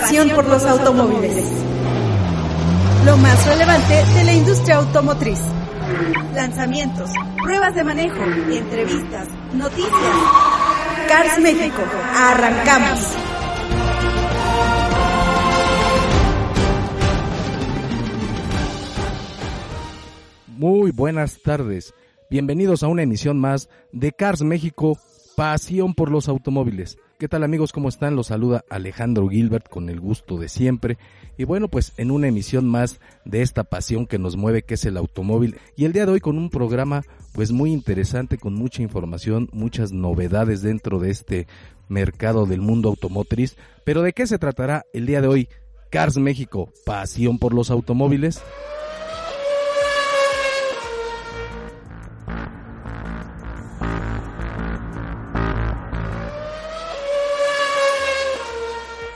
Pasión por los automóviles. Lo más relevante de la industria automotriz. Lanzamientos, pruebas de manejo, entrevistas, noticias. Cars México, arrancamos. Muy buenas tardes. Bienvenidos a una emisión más de Cars México, pasión por los automóviles. ¿Qué tal amigos? ¿Cómo están? Los saluda Alejandro Gilbert con el gusto de siempre. Y bueno, pues en una emisión más de esta pasión que nos mueve que es el automóvil. Y el día de hoy con un programa pues muy interesante, con mucha información, muchas novedades dentro de este mercado del mundo automotriz. Pero ¿de qué se tratará el día de hoy? Cars México, pasión por los automóviles.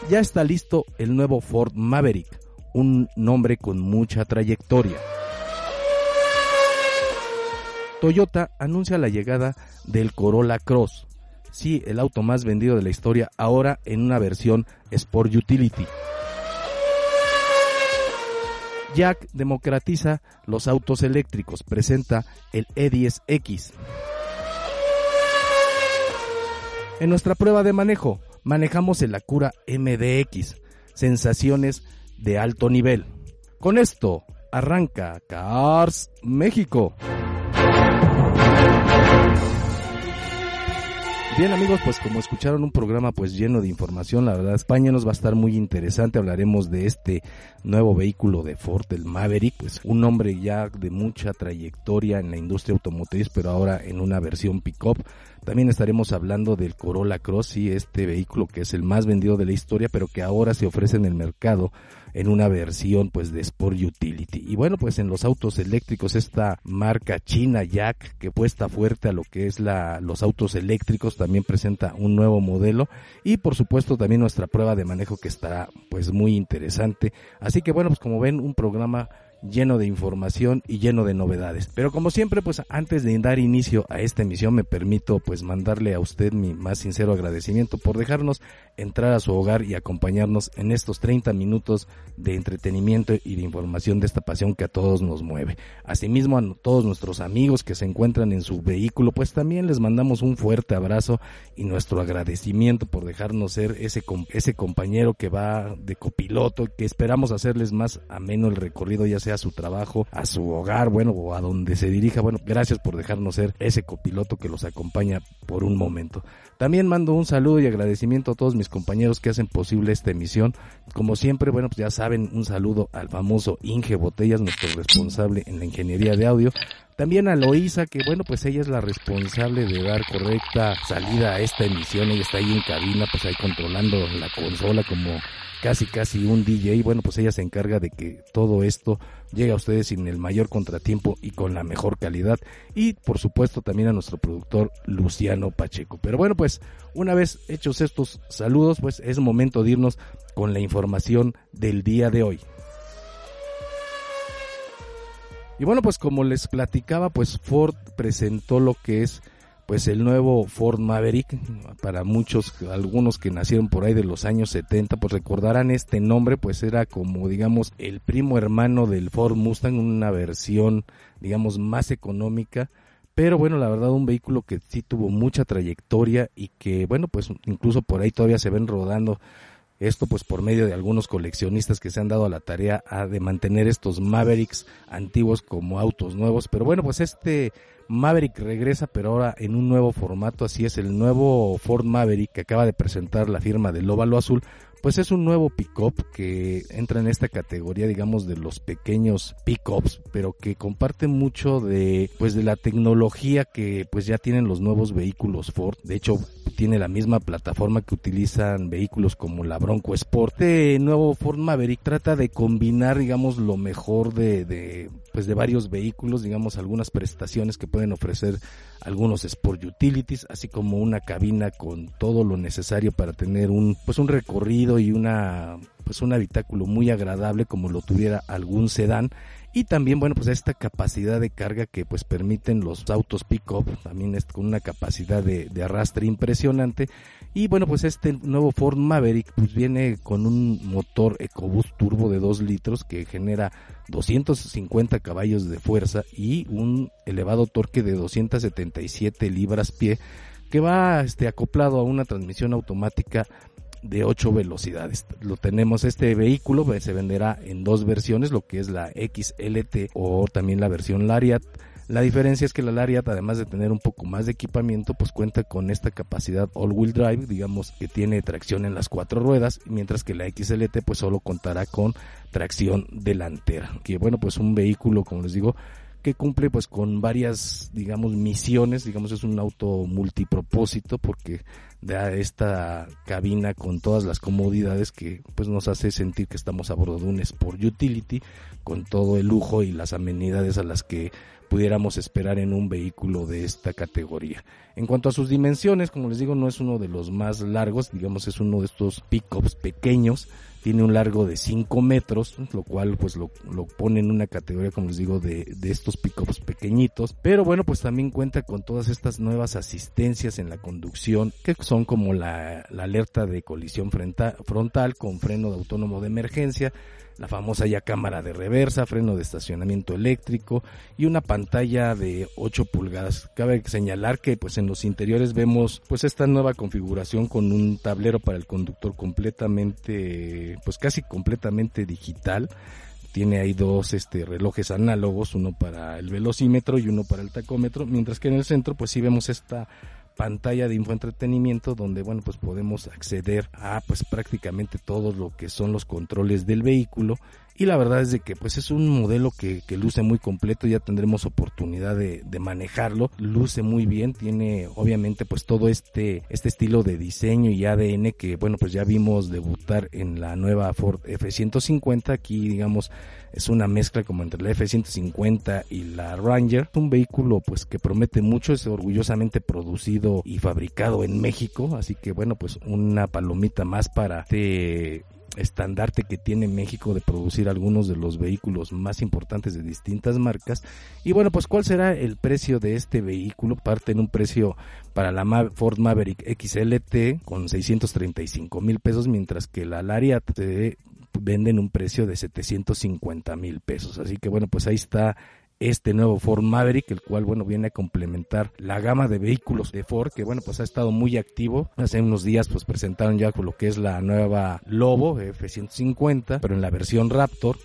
Ya está listo el nuevo Ford Maverick, un nombre con mucha trayectoria. Toyota anuncia la llegada del Corolla Cross, sí, el auto más vendido de la historia, ahora en una versión Sport Utility. Jack democratiza los autos eléctricos, presenta el E10X. En nuestra prueba de manejo, manejamos el Acura MDX, sensaciones de alto nivel. Con esto arranca Cars México. Bien amigos, pues como escucharon un programa pues lleno de información, la verdad España nos va a estar muy interesante, hablaremos de este nuevo vehículo de Ford, el Maverick, pues un hombre ya de mucha trayectoria en la industria automotriz, pero ahora en una versión pick-up. También estaremos hablando del Corolla Cross, y este vehículo que es el más vendido de la historia, pero que ahora se ofrece en el mercado en una versión pues de Sport Utility. Y bueno, pues en los autos eléctricos esta marca china Jack que puesta fuerte a lo que es la los autos eléctricos también presenta un nuevo modelo y por supuesto también nuestra prueba de manejo que estará pues muy interesante. Así que bueno, pues como ven un programa lleno de información y lleno de novedades. Pero como siempre, pues antes de dar inicio a esta emisión me permito pues mandarle a usted mi más sincero agradecimiento por dejarnos entrar a su hogar y acompañarnos en estos 30 minutos de entretenimiento y de información de esta pasión que a todos nos mueve. Asimismo a todos nuestros amigos que se encuentran en su vehículo, pues también les mandamos un fuerte abrazo y nuestro agradecimiento por dejarnos ser ese, ese compañero que va de copiloto, que esperamos hacerles más ameno el recorrido ya a su trabajo, a su hogar, bueno, o a donde se dirija. Bueno, gracias por dejarnos ser ese copiloto que los acompaña por un momento. También mando un saludo y agradecimiento a todos mis compañeros que hacen posible esta emisión. Como siempre, bueno, pues ya saben, un saludo al famoso Inge Botellas, nuestro responsable en la ingeniería de audio. También a Loisa, que bueno, pues ella es la responsable de dar correcta salida a esta emisión. Ella está ahí en cabina, pues ahí controlando la consola como casi casi un DJ. Bueno, pues ella se encarga de que todo esto llegue a ustedes sin el mayor contratiempo y con la mejor calidad. Y por supuesto también a nuestro productor Luciano Pacheco. Pero bueno, pues una vez hechos estos saludos, pues es momento de irnos con la información del día de hoy. Y bueno, pues como les platicaba, pues Ford presentó lo que es pues el nuevo Ford Maverick, para muchos, algunos que nacieron por ahí de los años 70, pues recordarán este nombre, pues era como digamos el primo hermano del Ford Mustang, una versión digamos más económica, pero bueno, la verdad un vehículo que sí tuvo mucha trayectoria y que bueno, pues incluso por ahí todavía se ven rodando esto pues por medio de algunos coleccionistas que se han dado a la tarea de mantener estos Mavericks antiguos como autos nuevos. Pero bueno, pues este Maverick regresa, pero ahora en un nuevo formato, así es el nuevo Ford Maverick que acaba de presentar la firma del Óvalo Azul, pues es un nuevo pickup que entra en esta categoría, digamos, de los pequeños pickups, pero que comparte mucho de, pues, de la tecnología que, pues, ya tienen los nuevos vehículos Ford. De hecho, tiene la misma plataforma que utilizan vehículos como la Bronco Sport. Este nuevo Ford Maverick trata de combinar, digamos, lo mejor de, de pues de varios vehículos, digamos algunas prestaciones que pueden ofrecer algunos Sport Utilities, así como una cabina con todo lo necesario para tener un pues un recorrido y una pues un habitáculo muy agradable como lo tuviera algún sedán. Y también bueno pues esta capacidad de carga que pues permiten los autos pick-up también con una capacidad de, arrastre impresionante y bueno pues este nuevo Ford Maverick pues viene con un motor EcoBoost turbo de 2 litros que genera 250 caballos de fuerza y un elevado torque de 277 libras pie que va este acoplado a una transmisión automática de 8 velocidades. Lo tenemos este vehículo, pues, se venderá en dos versiones, lo que es la XLT o también la versión Lariat. La diferencia es que la Lariat, además de tener un poco más de equipamiento, pues cuenta con esta capacidad all-wheel drive, digamos que tiene tracción en las cuatro ruedas, mientras que la XLT pues solo contará con tracción delantera. Que bueno, pues un vehículo, como les digo, que cumple pues con varias digamos misiones digamos es un auto multipropósito porque da esta cabina con todas las comodidades que pues nos hace sentir que estamos a bordo de un Sport Utility con todo el lujo y las amenidades a las que pudiéramos esperar en un vehículo de esta categoría. En cuanto a sus dimensiones, como les digo, no es uno de los más largos, digamos es uno de estos pickups pequeños, tiene un largo de 5 metros, lo cual pues lo, lo, pone en una categoría, como les digo, de, de estos pickups pequeñitos, pero bueno, pues también cuenta con todas estas nuevas asistencias en la conducción, que son como la, la alerta de colisión frontal con freno de autónomo de emergencia, la famosa ya cámara de reversa, freno de estacionamiento eléctrico y una pantalla de 8 pulgadas. Cabe señalar que pues en los interiores vemos pues esta nueva configuración con un tablero para el conductor completamente pues casi completamente digital. Tiene ahí dos este relojes análogos, uno para el velocímetro y uno para el tacómetro, mientras que en el centro pues sí vemos esta pantalla de infoentretenimiento donde bueno pues podemos acceder a pues prácticamente todo lo que son los controles del vehículo y la verdad es de que pues es un modelo que, que luce muy completo, ya tendremos oportunidad de, de, manejarlo, luce muy bien, tiene obviamente pues todo este, este estilo de diseño y ADN que bueno pues ya vimos debutar en la nueva Ford F-150, aquí digamos es una mezcla como entre la F-150 y la Ranger, un vehículo pues que promete mucho, es orgullosamente producido y fabricado en México, así que bueno pues una palomita más para este estandarte que tiene México de producir algunos de los vehículos más importantes de distintas marcas. Y bueno, pues cuál será el precio de este vehículo? Parte en un precio para la Ford Maverick XLT con 635 mil pesos, mientras que la Lariat se vende en un precio de 750 mil pesos. Así que bueno, pues ahí está este nuevo Ford Maverick, el cual, bueno, viene a complementar la gama de vehículos de Ford, que, bueno, pues ha estado muy activo. Hace unos días, pues presentaron ya lo que es la nueva Lobo F-150, pero en la versión Raptor.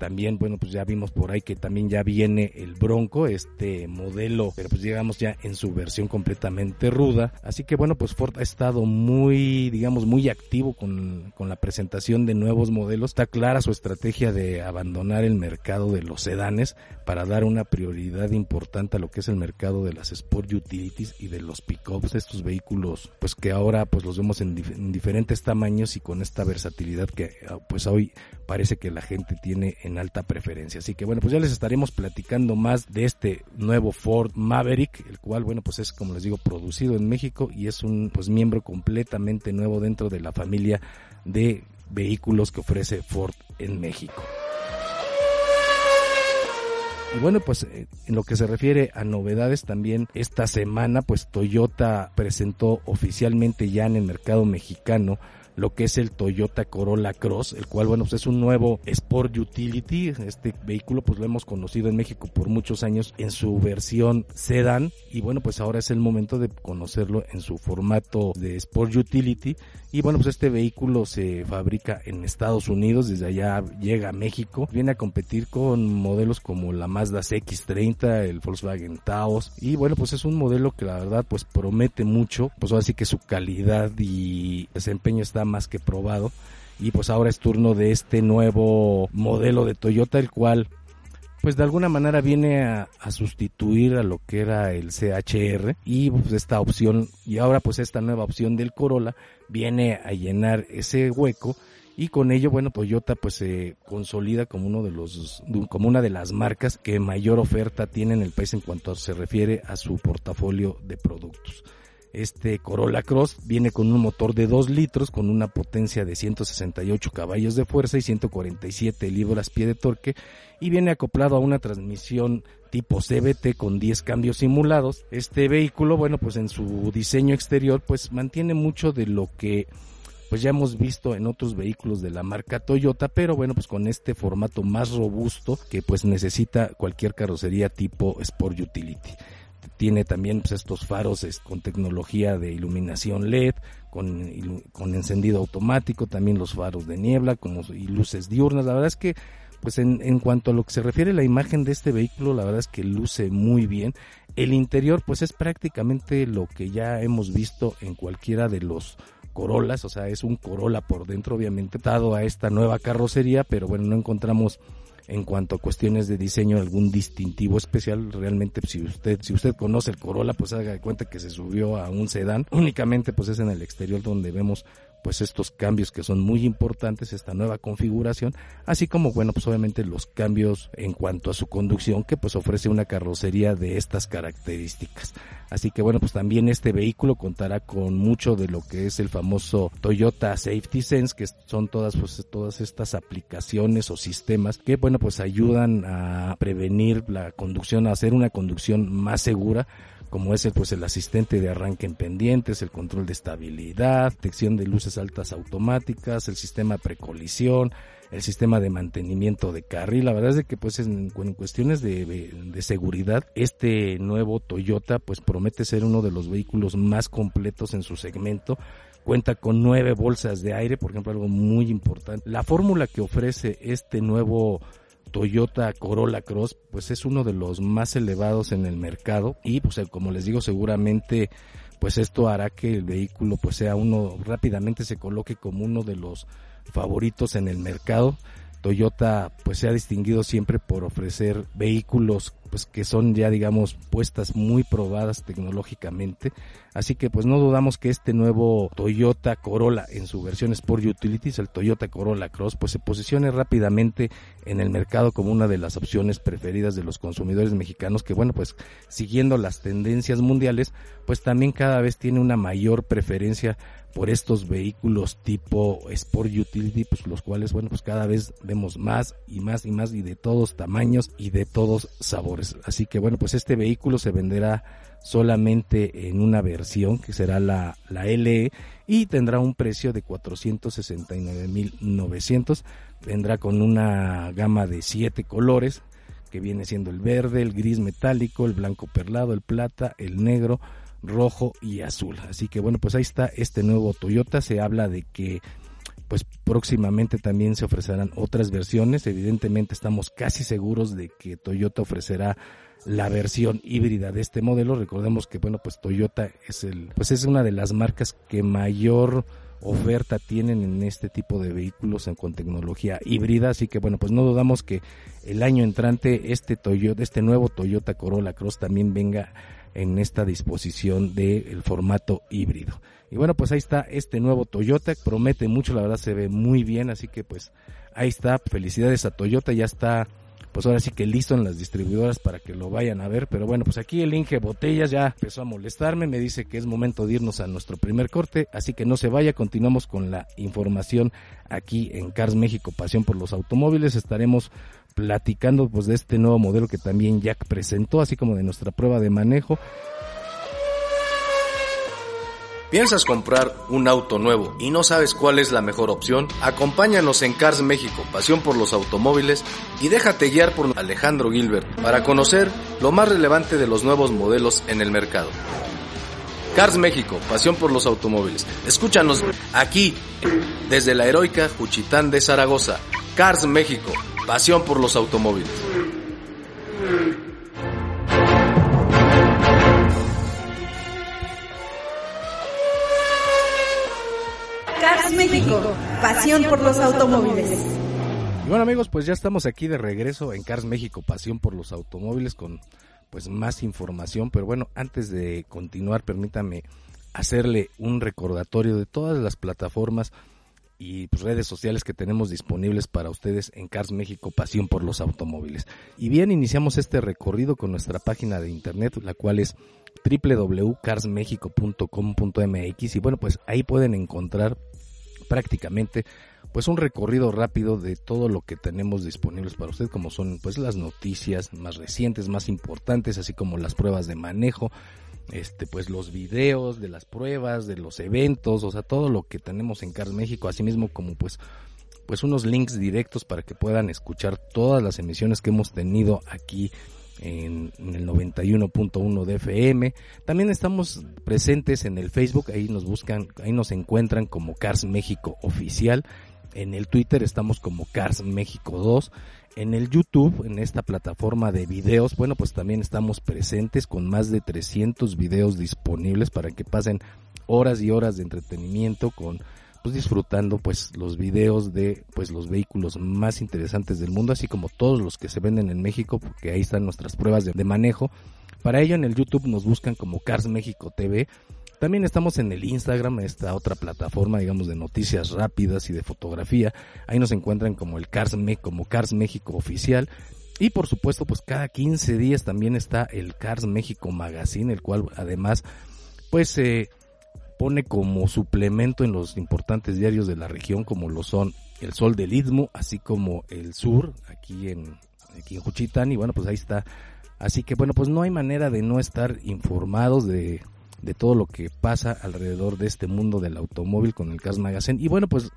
También, bueno, pues ya vimos por ahí que también ya viene el Bronco, este modelo, pero pues llegamos ya en su versión completamente ruda. Así que bueno, pues Ford ha estado muy, digamos, muy activo con, con la presentación de nuevos modelos. Está clara su estrategia de abandonar el mercado de los sedanes para dar una prioridad importante a lo que es el mercado de las Sport Utilities y de los pickups, estos vehículos, pues que ahora pues los vemos en, dif en diferentes tamaños y con esta versatilidad que pues hoy parece que la gente tiene en alta preferencia. Así que bueno, pues ya les estaremos platicando más de este nuevo Ford Maverick, el cual bueno, pues es como les digo producido en México y es un pues miembro completamente nuevo dentro de la familia de vehículos que ofrece Ford en México. Y bueno, pues eh, en lo que se refiere a novedades también esta semana pues Toyota presentó oficialmente ya en el mercado mexicano lo que es el Toyota Corolla Cross, el cual, bueno, pues es un nuevo Sport Utility. Este vehículo, pues lo hemos conocido en México por muchos años en su versión sedán y bueno, pues ahora es el momento de conocerlo en su formato de Sport Utility. Y bueno, pues este vehículo se fabrica en Estados Unidos, desde allá llega a México, viene a competir con modelos como la Mazda CX-30, el Volkswagen Taos y bueno, pues es un modelo que la verdad pues promete mucho, pues así que su calidad y desempeño está más que probado. Y pues ahora es turno de este nuevo modelo de Toyota, el cual pues de alguna manera viene a, a, sustituir a lo que era el CHR y pues esta opción y ahora pues esta nueva opción del Corolla viene a llenar ese hueco y con ello bueno Toyota pues se consolida como uno de los como una de las marcas que mayor oferta tiene en el país en cuanto se refiere a su portafolio de productos. Este Corolla Cross viene con un motor de 2 litros con una potencia de 168 caballos de fuerza y 147 libras-pie de torque y viene acoplado a una transmisión tipo CBT con 10 cambios simulados. Este vehículo, bueno, pues en su diseño exterior pues mantiene mucho de lo que pues ya hemos visto en otros vehículos de la marca Toyota, pero bueno, pues con este formato más robusto que pues necesita cualquier carrocería tipo Sport Utility tiene también pues, estos faros con tecnología de iluminación LED, con, con encendido automático, también los faros de niebla como, y luces diurnas. La verdad es que pues en, en, cuanto a lo que se refiere a la imagen de este vehículo, la verdad es que luce muy bien. El interior pues es prácticamente lo que ya hemos visto en cualquiera de los Corollas, o sea, es un Corolla por dentro obviamente dado a esta nueva carrocería, pero bueno, no encontramos en cuanto a cuestiones de diseño algún distintivo especial. Realmente si usted si usted conoce el Corolla, pues haga de cuenta que se subió a un sedán. Únicamente pues es en el exterior donde vemos pues estos cambios que son muy importantes, esta nueva configuración, así como bueno, pues obviamente los cambios en cuanto a su conducción que pues ofrece una carrocería de estas características. Así que bueno, pues también este vehículo contará con mucho de lo que es el famoso Toyota Safety Sense, que son todas pues todas estas aplicaciones o sistemas que bueno, pues ayudan a prevenir la conducción, a hacer una conducción más segura como es el, pues el asistente de arranque en pendientes, el control de estabilidad, detección de luces altas automáticas, el sistema precolisión, el sistema de mantenimiento de carril. La verdad es que pues en, cuestiones de, de, seguridad, este nuevo Toyota pues promete ser uno de los vehículos más completos en su segmento. Cuenta con nueve bolsas de aire, por ejemplo, algo muy importante. La fórmula que ofrece este nuevo Toyota Corolla Cross pues es uno de los más elevados en el mercado y pues como les digo seguramente pues esto hará que el vehículo pues sea uno rápidamente se coloque como uno de los favoritos en el mercado. Toyota pues se ha distinguido siempre por ofrecer vehículos pues que son ya digamos puestas muy probadas tecnológicamente así que pues no dudamos que este nuevo Toyota Corolla en su versión Sport Utilities el Toyota Corolla Cross pues se posicione rápidamente en el mercado como una de las opciones preferidas de los consumidores mexicanos que bueno pues siguiendo las tendencias mundiales pues también cada vez tiene una mayor preferencia por estos vehículos tipo Sport Utility, pues los cuales, bueno, pues cada vez vemos más y más y más y de todos tamaños y de todos sabores. Así que bueno, pues este vehículo se venderá solamente en una versión que será la, LE y tendrá un precio de 469.900. Vendrá con una gama de siete colores que viene siendo el verde, el gris metálico, el blanco perlado, el plata, el negro, rojo y azul. Así que bueno, pues ahí está este nuevo Toyota. Se habla de que pues próximamente también se ofrecerán otras versiones. Evidentemente estamos casi seguros de que Toyota ofrecerá la versión híbrida de este modelo. Recordemos que bueno, pues Toyota es el pues es una de las marcas que mayor oferta tienen en este tipo de vehículos con tecnología híbrida, así que bueno, pues no dudamos que el año entrante este Toyota, este nuevo Toyota Corolla Cross también venga en esta disposición del formato híbrido. Y bueno, pues ahí está este nuevo Toyota, promete mucho, la verdad se ve muy bien, así que pues ahí está, felicidades a Toyota, ya está pues ahora sí que listo en las distribuidoras para que lo vayan a ver. Pero bueno, pues aquí el Inge Botellas ya empezó a molestarme, me dice que es momento de irnos a nuestro primer corte, así que no se vaya, continuamos con la información aquí en Cars México, Pasión por los Automóviles. Estaremos platicando pues de este nuevo modelo que también Jack presentó, así como de nuestra prueba de manejo. ¿Piensas comprar un auto nuevo y no sabes cuál es la mejor opción? Acompáñanos en Cars México, pasión por los automóviles, y déjate guiar por Alejandro Gilbert para conocer lo más relevante de los nuevos modelos en el mercado. Cars México, pasión por los automóviles. Escúchanos aquí, desde la heroica Juchitán de Zaragoza. Cars México, pasión por los automóviles. México, pasión por los automóviles. Y bueno amigos, pues ya estamos aquí de regreso en Cars México, pasión por los automóviles con pues más información, pero bueno, antes de continuar, permítame hacerle un recordatorio de todas las plataformas y pues, redes sociales que tenemos disponibles para ustedes en Cars México Pasión por los Automóviles. Y bien, iniciamos este recorrido con nuestra página de internet, la cual es www.carsmexico.com.mx y bueno, pues ahí pueden encontrar prácticamente pues un recorrido rápido de todo lo que tenemos disponibles para usted como son pues las noticias más recientes, más importantes, así como las pruebas de manejo, este pues los videos de las pruebas, de los eventos, o sea, todo lo que tenemos en Cars México, asimismo como pues pues unos links directos para que puedan escuchar todas las emisiones que hemos tenido aquí en, el 91.1 de FM. También estamos presentes en el Facebook, ahí nos buscan, ahí nos encuentran como Cars México Oficial. En el Twitter estamos como Cars México 2 en el YouTube, en esta plataforma de videos, bueno, pues también estamos presentes con más de 300 videos disponibles para que pasen horas y horas de entretenimiento con pues disfrutando pues los videos de pues los vehículos más interesantes del mundo, así como todos los que se venden en México, porque ahí están nuestras pruebas de, manejo. Para ello en el YouTube nos buscan como Cars México TV también estamos en el Instagram, esta otra plataforma, digamos, de noticias rápidas y de fotografía. Ahí nos encuentran como el Cars, como Cars México Oficial. Y por supuesto, pues cada 15 días también está el Cars México Magazine, el cual además, pues se pone como suplemento en los importantes diarios de la región, como lo son El Sol del Istmo, así como El Sur, aquí en, aquí en Juchitán. Y bueno, pues ahí está. Así que bueno, pues no hay manera de no estar informados de de todo lo que pasa alrededor de este mundo del automóvil con el Cars Magazine. Y bueno, pues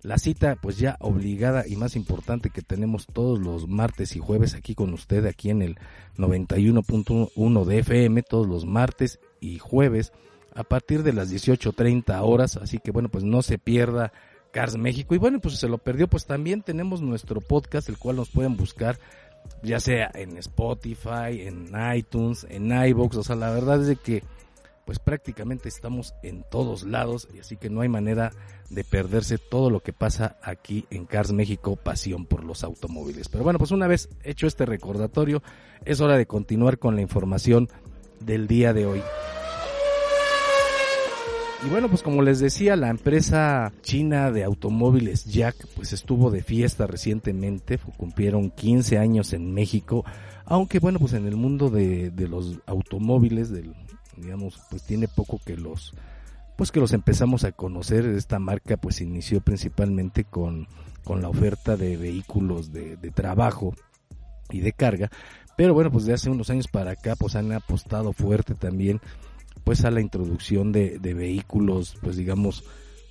la cita pues ya obligada y más importante que tenemos todos los martes y jueves aquí con usted, aquí en el 91.1 de FM, todos los martes y jueves a partir de las 18.30 horas. Así que bueno, pues no se pierda Cars México. Y bueno, pues se lo perdió, pues también tenemos nuestro podcast, el cual nos pueden buscar ya sea en Spotify, en iTunes, en iBox, o sea, la verdad es de que pues prácticamente estamos en todos lados y así que no hay manera de perderse todo lo que pasa aquí en Cars México, pasión por los automóviles. Pero bueno, pues una vez hecho este recordatorio, es hora de continuar con la información del día de hoy. Y bueno, pues como les decía, la empresa china de automóviles Jack pues estuvo de fiesta recientemente, cumplieron 15 años en México, aunque bueno, pues en el mundo de, de los automóviles, del digamos, pues tiene poco que los pues que los empezamos a conocer. Esta marca pues inició principalmente con, con la oferta de vehículos de, de trabajo y de carga, pero bueno, pues de hace unos años para acá pues han apostado fuerte también pues a la introducción de, de vehículos pues digamos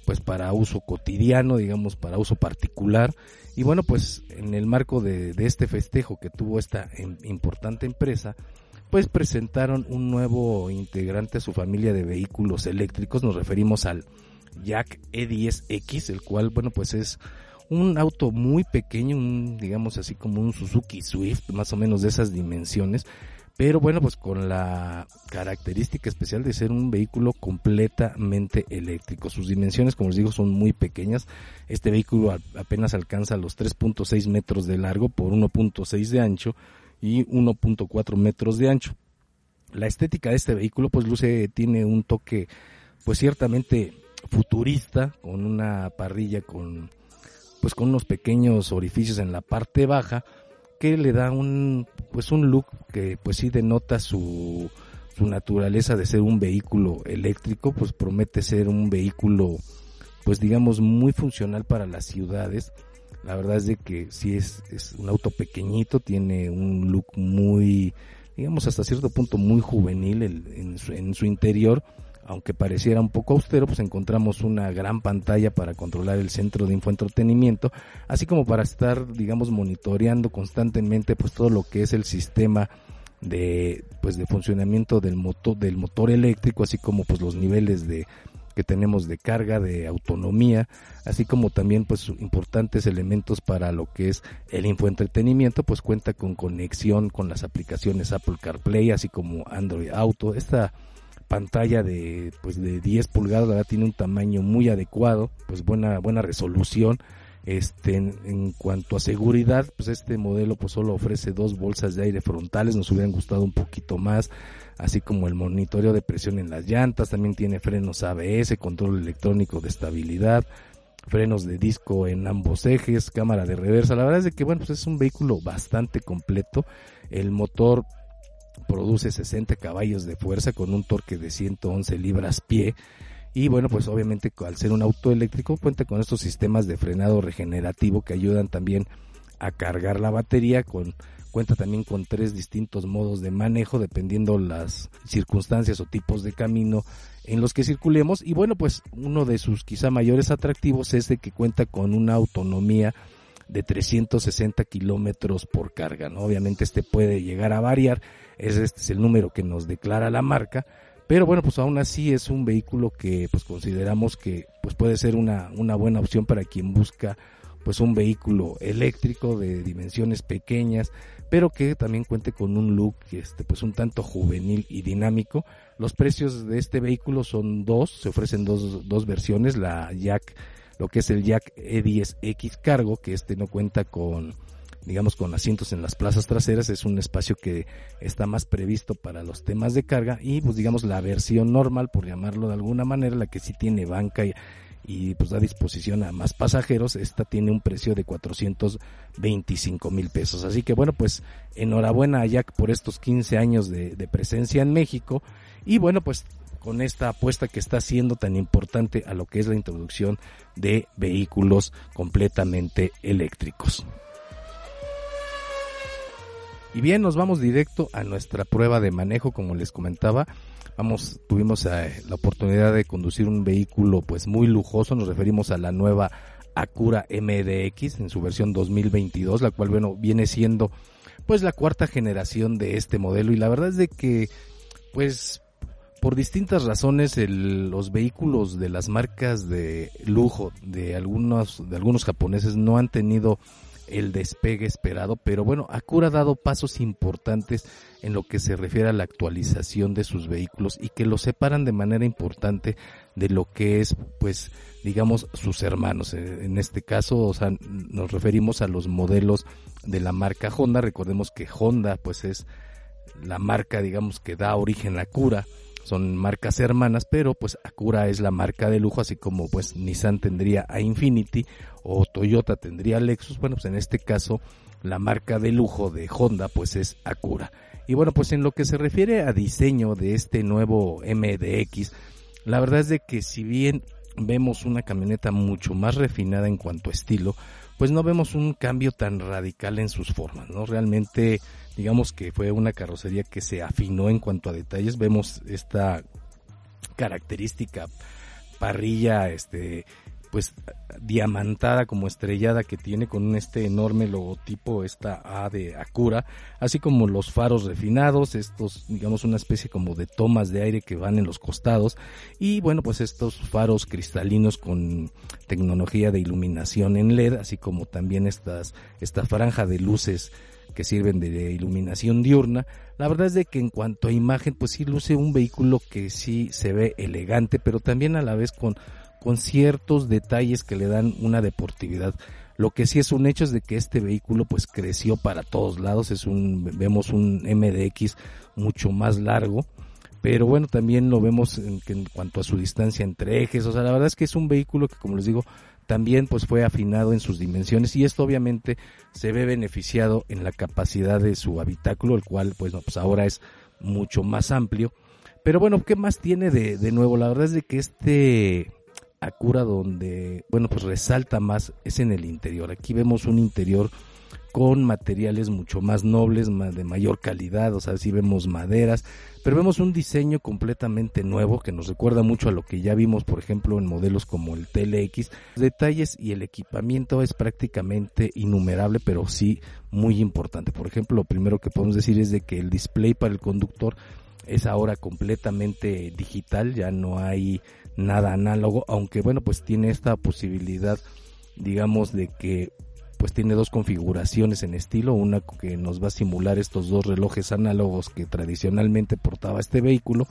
pues para uso cotidiano, digamos para uso particular y bueno pues en el marco de, de este festejo que tuvo esta importante empresa pues presentaron un nuevo integrante a su familia de vehículos eléctricos. Nos referimos al Jack E10X, el cual, bueno, pues es un auto muy pequeño, un, digamos así como un Suzuki Swift, más o menos de esas dimensiones, pero bueno, pues con la característica especial de ser un vehículo completamente eléctrico. Sus dimensiones, como les digo, son muy pequeñas. Este vehículo apenas alcanza los 3.6 metros de largo por 1.6 de ancho y 1.4 metros de ancho. La estética de este vehículo pues luce, tiene un toque pues ciertamente futurista, con una parrilla con pues con unos pequeños orificios en la parte baja que le da un pues un look que pues sí denota su su naturaleza de ser un vehículo eléctrico, pues promete ser un vehículo pues digamos muy funcional para las ciudades. La verdad es de que sí es, es un auto pequeñito, tiene un look muy, digamos hasta cierto punto muy juvenil en, en su interior aunque pareciera un poco austero, pues encontramos una gran pantalla para controlar el centro de infoentretenimiento, así como para estar, digamos, monitoreando constantemente pues todo lo que es el sistema de pues de funcionamiento del motor del motor eléctrico, así como pues los niveles de que tenemos de carga, de autonomía, así como también pues importantes elementos para lo que es el infoentretenimiento, pues cuenta con conexión con las aplicaciones Apple CarPlay, así como Android Auto. Esta pantalla de pues de 10 pulgadas, la verdad tiene un tamaño muy adecuado, pues buena buena resolución. Este, en, cuanto a seguridad, pues este modelo pues solo ofrece dos bolsas de aire frontales, nos hubieran gustado un poquito más así como el monitoreo de presión en las llantas, también tiene frenos ABS, control electrónico de estabilidad, frenos de disco en ambos ejes, cámara de reversa. La verdad es de que bueno, pues es un vehículo bastante completo. El motor produce 60 caballos de fuerza con un torque de 111 libras pie. Y bueno, pues obviamente al ser un auto eléctrico cuenta con estos sistemas de frenado regenerativo que ayudan también a cargar la batería con cuenta también con tres distintos modos de manejo dependiendo las circunstancias o tipos de camino en los que circulemos y bueno pues uno de sus quizá mayores atractivos es de que cuenta con una autonomía de 360 kilómetros por carga ¿no? obviamente este puede llegar a variar este es el número que nos declara la marca pero bueno pues aún así es un vehículo que pues consideramos que pues puede ser una, una buena opción para quien busca pues un vehículo eléctrico de dimensiones pequeñas, pero que también cuente con un look este pues un tanto juvenil y dinámico. Los precios de este vehículo son dos, se ofrecen dos, dos versiones, la Jack, lo que es el Jack E10X Cargo, que este no cuenta con digamos con asientos en las plazas traseras, es un espacio que está más previsto para los temas de carga y pues digamos la versión normal, por llamarlo de alguna manera, la que sí tiene banca y, y pues da disposición a más pasajeros, esta tiene un precio de 425 mil pesos. Así que bueno, pues enhorabuena a Jack por estos 15 años de, de presencia en México y bueno, pues con esta apuesta que está haciendo tan importante a lo que es la introducción de vehículos completamente eléctricos. Y bien, nos vamos directo a nuestra prueba de manejo, como les comentaba. Vamos, tuvimos eh, la oportunidad de conducir un vehículo pues muy lujoso, nos referimos a la nueva Acura MDX en su versión 2022, la cual bueno, viene siendo pues la cuarta generación de este modelo y la verdad es de que pues por distintas razones el, los vehículos de las marcas de lujo de algunos de algunos japoneses no han tenido el despegue esperado, pero bueno, Acura ha dado pasos importantes en lo que se refiere a la actualización de sus vehículos y que los separan de manera importante de lo que es, pues, digamos, sus hermanos. Eh, en este caso, o sea, nos referimos a los modelos de la marca Honda. Recordemos que Honda, pues, es la marca, digamos, que da origen a Acura son marcas hermanas, pero pues Acura es la marca de lujo, así como pues Nissan tendría a Infinity o Toyota tendría Lexus, bueno pues en este caso la marca de lujo de Honda pues es Acura. Y bueno pues en lo que se refiere a diseño de este nuevo MDX, la verdad es de que si bien vemos una camioneta mucho más refinada en cuanto a estilo, pues no vemos un cambio tan radical en sus formas, ¿no? Realmente, digamos que fue una carrocería que se afinó en cuanto a detalles. Vemos esta característica parrilla, este, pues diamantada como estrellada que tiene con este enorme logotipo esta A de Acura, así como los faros refinados, estos digamos una especie como de tomas de aire que van en los costados y bueno pues estos faros cristalinos con tecnología de iluminación en LED, así como también estas esta franja de luces que sirven de iluminación diurna. La verdad es de que en cuanto a imagen, pues sí luce un vehículo que sí se ve elegante, pero también a la vez con con ciertos detalles que le dan una deportividad. Lo que sí es un hecho es de que este vehículo pues creció para todos lados, es un vemos un MDX mucho más largo, pero bueno, también lo vemos en, en cuanto a su distancia entre ejes, o sea, la verdad es que es un vehículo que como les digo, también pues fue afinado en sus dimensiones y esto obviamente se ve beneficiado en la capacidad de su habitáculo, el cual pues, no, pues ahora es mucho más amplio. Pero bueno, ¿qué más tiene de, de nuevo? La verdad es de que este Acura donde, bueno, pues resalta más es en el interior. Aquí vemos un interior con materiales mucho más nobles, más de mayor calidad, o sea, sí vemos maderas, pero vemos un diseño completamente nuevo que nos recuerda mucho a lo que ya vimos, por ejemplo, en modelos como el TLX. Detalles y el equipamiento es prácticamente innumerable, pero sí muy importante. Por ejemplo, lo primero que podemos decir es de que el display para el conductor es ahora completamente digital, ya no hay nada análogo, aunque bueno, pues tiene esta posibilidad, digamos, de que pues tiene dos configuraciones en estilo, una que nos va a simular estos dos relojes análogos que tradicionalmente portaba este vehículo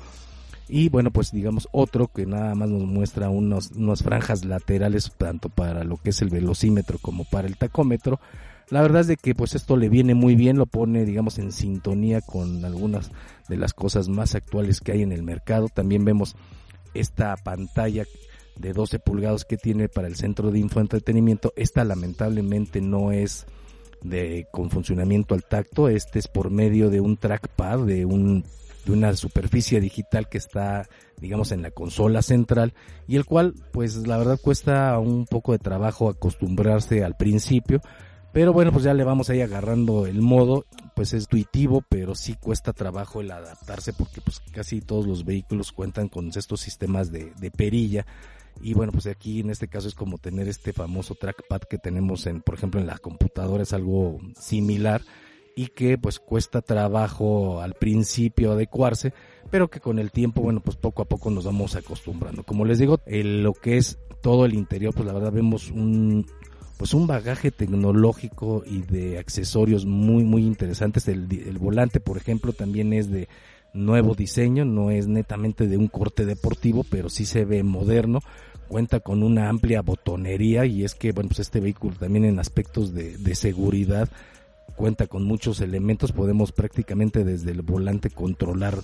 y bueno pues digamos otro que nada más nos muestra unos, unas franjas laterales tanto para lo que es el velocímetro como para el tacómetro. La verdad es de que pues esto le viene muy bien lo pone digamos en sintonía con algunas de las cosas más actuales que hay en el mercado. También vemos esta pantalla de 12 pulgadas que tiene para el centro de infoentretenimiento. Esta lamentablemente no es de con funcionamiento al tacto, este es por medio de un trackpad, de un de una superficie digital que está digamos en la consola central y el cual pues la verdad cuesta un poco de trabajo acostumbrarse al principio. Pero bueno pues ya le vamos ahí agarrando el modo. Pues es intuitivo pero sí cuesta trabajo el adaptarse porque pues casi todos los vehículos cuentan con estos sistemas de, de perilla y bueno, pues aquí en este caso es como tener este famoso trackpad que tenemos en, por ejemplo, en la computadora, es algo similar y que pues cuesta trabajo al principio adecuarse, pero que con el tiempo, bueno, pues poco a poco nos vamos acostumbrando. Como les digo, lo que es todo el interior, pues la verdad vemos un pues un bagaje tecnológico y de accesorios muy muy interesantes. El, el volante, por ejemplo, también es de nuevo diseño, no es netamente de un corte deportivo, pero sí se ve moderno, cuenta con una amplia botonería y es que, bueno, pues este vehículo también en aspectos de, de seguridad cuenta con muchos elementos, podemos prácticamente desde el volante controlar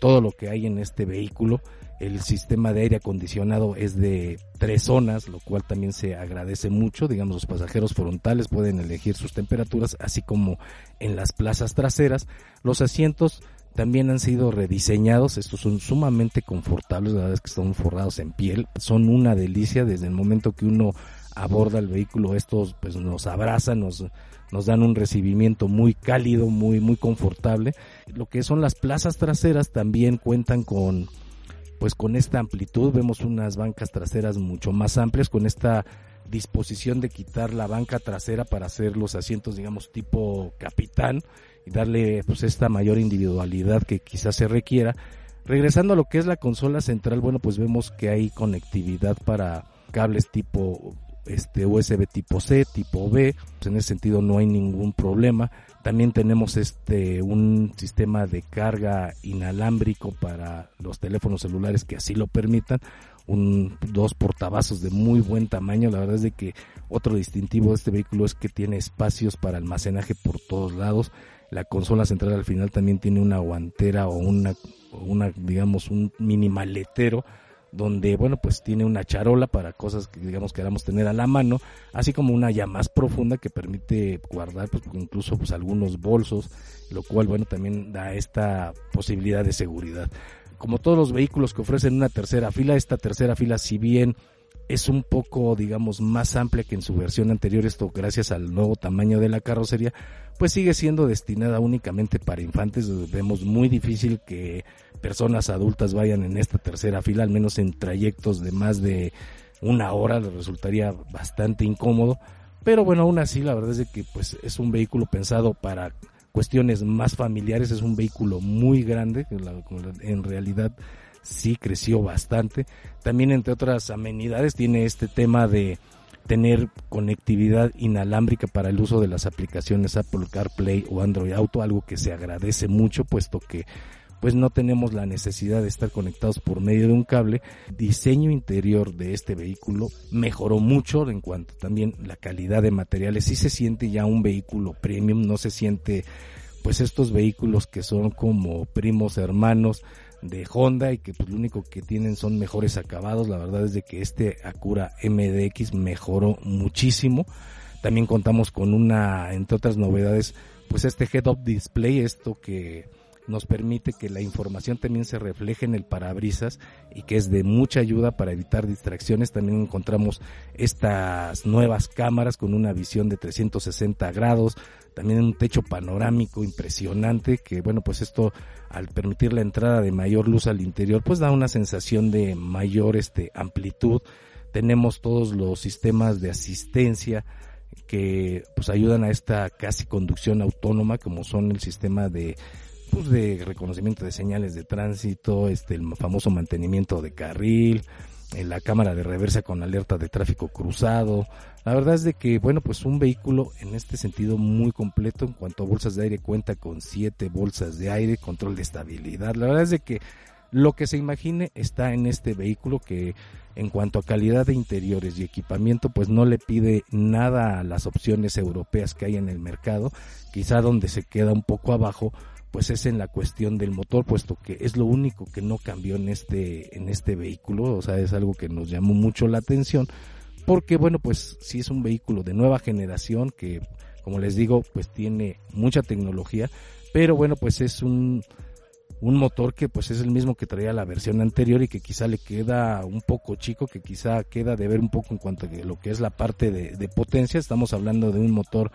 todo lo que hay en este vehículo. El sistema de aire acondicionado es de tres zonas, lo cual también se agradece mucho. Digamos, los pasajeros frontales pueden elegir sus temperaturas, así como en las plazas traseras. Los asientos también han sido rediseñados, estos son sumamente confortables, la verdad es que están forrados en piel, son una delicia desde el momento que uno aborda el vehículo, estos pues nos abrazan, nos, nos dan un recibimiento muy cálido, muy, muy confortable. Lo que son las plazas traseras también cuentan con pues con esta amplitud, vemos unas bancas traseras mucho más amplias, con esta disposición de quitar la banca trasera para hacer los asientos digamos tipo capitán y darle pues esta mayor individualidad que quizás se requiera. Regresando a lo que es la consola central, bueno, pues vemos que hay conectividad para cables tipo este USB tipo C, tipo B, pues en ese sentido no hay ningún problema. También tenemos este un sistema de carga inalámbrico para los teléfonos celulares que así lo permitan, un dos portavasos de muy buen tamaño. La verdad es de que otro distintivo de este vehículo es que tiene espacios para almacenaje por todos lados. La consola central al final también tiene una guantera o una, digamos, un mini maletero donde, bueno, pues tiene una charola para cosas que, digamos, queramos tener a la mano, así como una ya más profunda que permite guardar, pues, incluso, pues, algunos bolsos, lo cual, bueno, también da esta posibilidad de seguridad. Como todos los vehículos que ofrecen una tercera fila, esta tercera fila, si bien es un poco, digamos, más amplia que en su versión anterior, esto gracias al nuevo tamaño de la carrocería, pues sigue siendo destinada únicamente para infantes. Vemos muy difícil que personas adultas vayan en esta tercera fila, al menos en trayectos de más de una hora, les resultaría bastante incómodo. Pero bueno, aún así, la verdad es que pues es un vehículo pensado para cuestiones más familiares, es un vehículo muy grande, en realidad sí creció bastante. También entre otras amenidades tiene este tema de tener conectividad inalámbrica para el uso de las aplicaciones Apple CarPlay o Android Auto, algo que se agradece mucho puesto que pues no tenemos la necesidad de estar conectados por medio de un cable. Diseño interior de este vehículo mejoró mucho en cuanto también la calidad de materiales. Sí se siente ya un vehículo premium, no se siente pues estos vehículos que son como primos hermanos de Honda y que pues lo único que tienen son mejores acabados. La verdad es de que este Acura MDX mejoró muchísimo. También contamos con una, entre otras novedades, pues este head-up display, esto que nos permite que la información también se refleje en el parabrisas y que es de mucha ayuda para evitar distracciones. También encontramos estas nuevas cámaras con una visión de 360 grados, también un techo panorámico impresionante que bueno pues esto al permitir la entrada de mayor luz al interior pues da una sensación de mayor este amplitud tenemos todos los sistemas de asistencia que pues ayudan a esta casi conducción autónoma como son el sistema de de reconocimiento de señales de tránsito este el famoso mantenimiento de carril la cámara de reversa con alerta de tráfico cruzado. La verdad es de que, bueno, pues un vehículo en este sentido muy completo en cuanto a bolsas de aire cuenta con siete bolsas de aire, control de estabilidad. La verdad es de que lo que se imagine está en este vehículo que en cuanto a calidad de interiores y equipamiento pues no le pide nada a las opciones europeas que hay en el mercado. Quizá donde se queda un poco abajo pues es en la cuestión del motor, puesto que es lo único que no cambió en este, en este vehículo, o sea, es algo que nos llamó mucho la atención, porque bueno, pues sí es un vehículo de nueva generación que, como les digo, pues tiene mucha tecnología, pero bueno, pues es un, un motor que pues es el mismo que traía la versión anterior y que quizá le queda un poco chico, que quizá queda de ver un poco en cuanto a lo que es la parte de potencia. Estamos hablando de un motor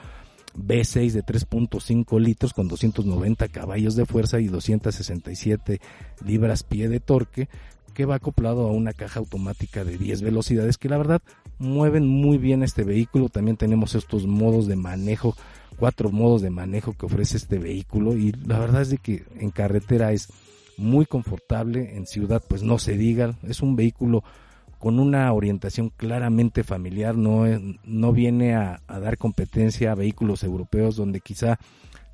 V6 de 3.5 litros con 290 caballos de fuerza y 267 libras pie de torque que va acoplado a una caja automática de 10 velocidades que la verdad mueven muy bien este vehículo. También tenemos estos modos de manejo, cuatro modos de manejo que ofrece este vehículo y la verdad es de que en carretera es muy confortable, en ciudad pues no se diga, es un vehículo con una orientación claramente familiar, no, no viene a dar competencia a vehículos europeos donde quizá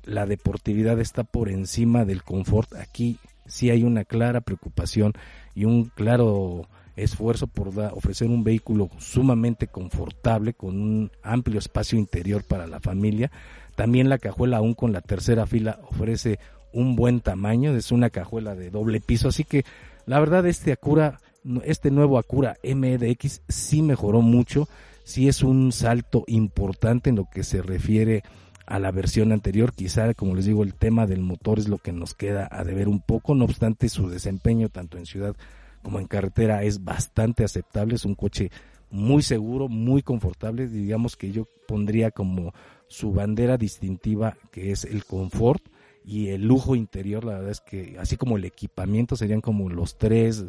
la deportividad está por encima del confort. Aquí sí hay una clara preocupación y un claro esfuerzo por ofrecer un vehículo sumamente confortable con un amplio espacio interior para la familia. También la cajuela aún con la tercera fila ofrece un buen tamaño, es una cajuela de doble piso, así que la verdad este Acura, este nuevo Acura MDX sí mejoró mucho, sí es un salto importante en lo que se refiere a la versión anterior. Quizá, como les digo, el tema del motor es lo que nos queda a deber un poco. No obstante, su desempeño tanto en ciudad como en carretera es bastante aceptable. Es un coche muy seguro, muy confortable. Digamos que yo pondría como su bandera distintiva que es el confort y el lujo interior. La verdad es que así como el equipamiento serían como los tres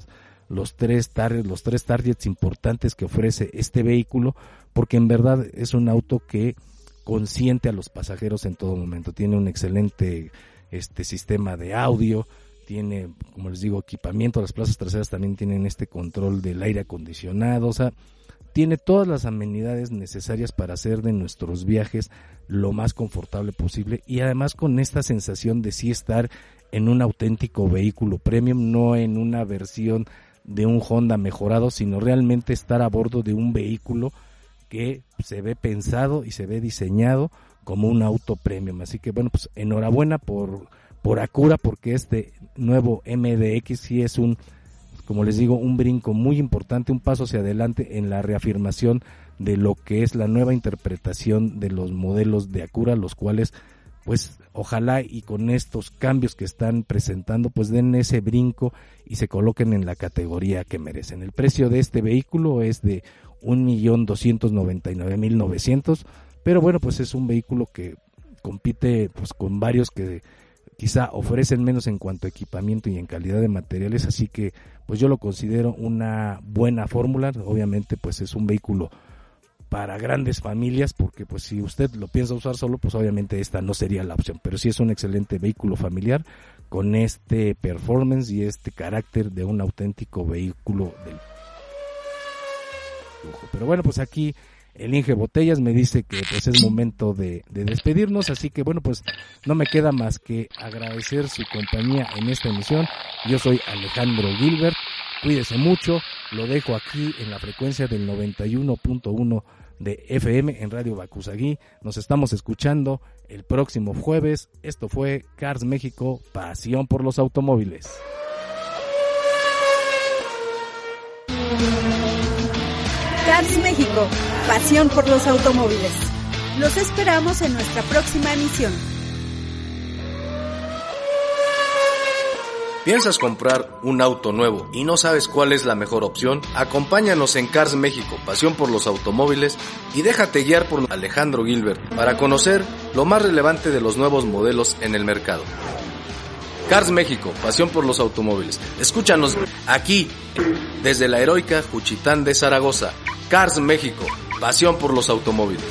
los tres los tres targets importantes que ofrece este vehículo porque en verdad es un auto que consciente a los pasajeros en todo momento. Tiene un excelente este sistema de audio, tiene, como les digo, equipamiento. Las plazas traseras también tienen este control del aire acondicionado, o sea, tiene todas las amenidades necesarias para hacer de nuestros viajes lo más confortable posible y además con esta sensación de sí estar en un auténtico vehículo premium, no en una versión de un Honda mejorado, sino realmente estar a bordo de un vehículo que se ve pensado y se ve diseñado como un auto premium. Así que bueno, pues enhorabuena por, por Acura porque este nuevo MDX sí es un, como les digo, un brinco muy importante, un paso hacia adelante en la reafirmación de lo que es la nueva interpretación de los modelos de Acura, los cuales pues ojalá y con estos cambios que están presentando pues den ese brinco y se coloquen en la categoría que merecen. El precio de este vehículo es de un millón doscientos noventa y nueve mil novecientos pero bueno pues es un vehículo que compite pues con varios que quizá ofrecen menos en cuanto a equipamiento y en calidad de materiales así que pues yo lo considero una buena fórmula obviamente pues es un vehículo para grandes familias porque pues si usted lo piensa usar solo pues obviamente esta no sería la opción. Pero sí es un excelente vehículo familiar con este performance y este carácter de un auténtico vehículo del pero bueno, pues aquí el Inge Botellas me dice que pues es momento de, de, despedirnos, así que bueno, pues no me queda más que agradecer su compañía en esta emisión. Yo soy Alejandro Gilbert, cuídese mucho, lo dejo aquí en la frecuencia del 91.1 de FM en Radio Bacusagui. Nos estamos escuchando el próximo jueves. Esto fue Cars México, pasión por los automóviles. Cars México, pasión por los automóviles. Los esperamos en nuestra próxima emisión. ¿Piensas comprar un auto nuevo y no sabes cuál es la mejor opción? Acompáñanos en Cars México, pasión por los automóviles, y déjate guiar por Alejandro Gilbert para conocer lo más relevante de los nuevos modelos en el mercado. Cars México, pasión por los automóviles. Escúchanos aquí, desde la heroica Juchitán de Zaragoza. Cars México, pasión por los automóviles.